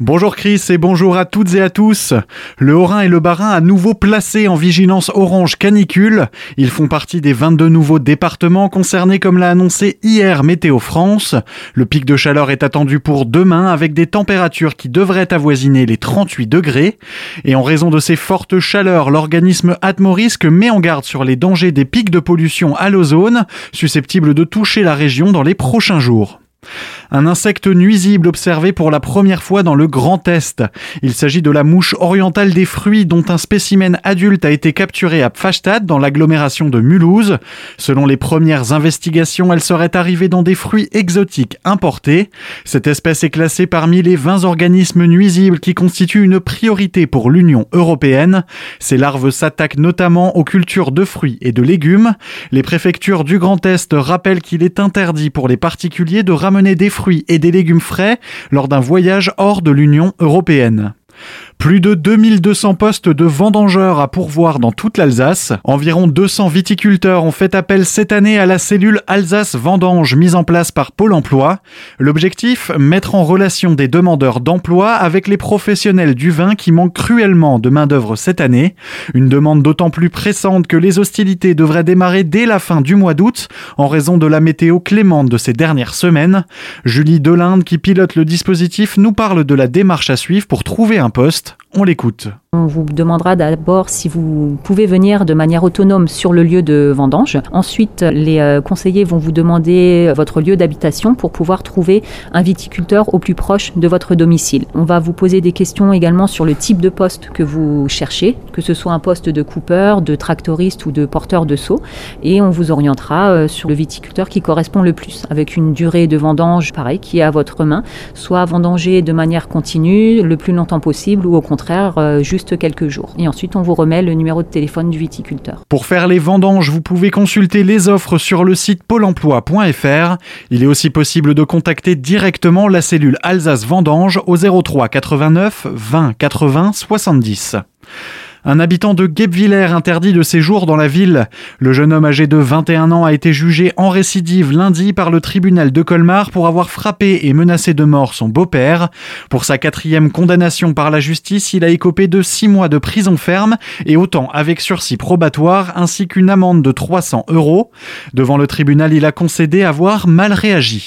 Bonjour Chris et bonjour à toutes et à tous. Le Haut-Rhin et le Bas-Rhin à nouveau placés en vigilance orange canicule. Ils font partie des 22 nouveaux départements concernés comme l'a annoncé hier Météo France. Le pic de chaleur est attendu pour demain avec des températures qui devraient avoisiner les 38 degrés. Et en raison de ces fortes chaleurs, l'organisme Atmorisque met en garde sur les dangers des pics de pollution à l'ozone susceptibles de toucher la région dans les prochains jours. Un insecte nuisible observé pour la première fois dans le Grand Est. Il s'agit de la mouche orientale des fruits dont un spécimen adulte a été capturé à Pfastad dans l'agglomération de Mulhouse. Selon les premières investigations, elle serait arrivée dans des fruits exotiques importés. Cette espèce est classée parmi les 20 organismes nuisibles qui constituent une priorité pour l'Union européenne. Ces larves s'attaquent notamment aux cultures de fruits et de légumes. Les préfectures du Grand Est rappellent qu'il est interdit pour les particuliers de ramener des fruits et des légumes frais lors d'un voyage hors de l'Union européenne. Plus de 2200 postes de vendangeurs à pourvoir dans toute l'Alsace. Environ 200 viticulteurs ont fait appel cette année à la cellule Alsace Vendange mise en place par Pôle emploi. L'objectif, mettre en relation des demandeurs d'emploi avec les professionnels du vin qui manquent cruellement de main-d'œuvre cette année. Une demande d'autant plus pressante que les hostilités devraient démarrer dès la fin du mois d'août en raison de la météo clémente de ces dernières semaines. Julie Delinde, qui pilote le dispositif, nous parle de la démarche à suivre pour trouver un poste. podcast. On l'écoute. On vous demandera d'abord si vous pouvez venir de manière autonome sur le lieu de vendange. Ensuite, les euh, conseillers vont vous demander votre lieu d'habitation pour pouvoir trouver un viticulteur au plus proche de votre domicile. On va vous poser des questions également sur le type de poste que vous cherchez, que ce soit un poste de coupeur, de tractoriste ou de porteur de seau. Et on vous orientera euh, sur le viticulteur qui correspond le plus, avec une durée de vendange pareil qui est à votre main, soit vendanger de manière continue le plus longtemps possible ou au contraire euh, juste quelques jours. Et ensuite, on vous remet le numéro de téléphone du viticulteur. Pour faire les vendanges, vous pouvez consulter les offres sur le site pôle emploi.fr. Il est aussi possible de contacter directement la cellule Alsace Vendange au 03 89 20 80 70. Un habitant de Guebwiller interdit de séjour dans la ville. Le jeune homme âgé de 21 ans a été jugé en récidive lundi par le tribunal de Colmar pour avoir frappé et menacé de mort son beau-père. Pour sa quatrième condamnation par la justice, il a écopé de six mois de prison ferme et autant avec sursis probatoire ainsi qu'une amende de 300 euros. Devant le tribunal, il a concédé avoir mal réagi.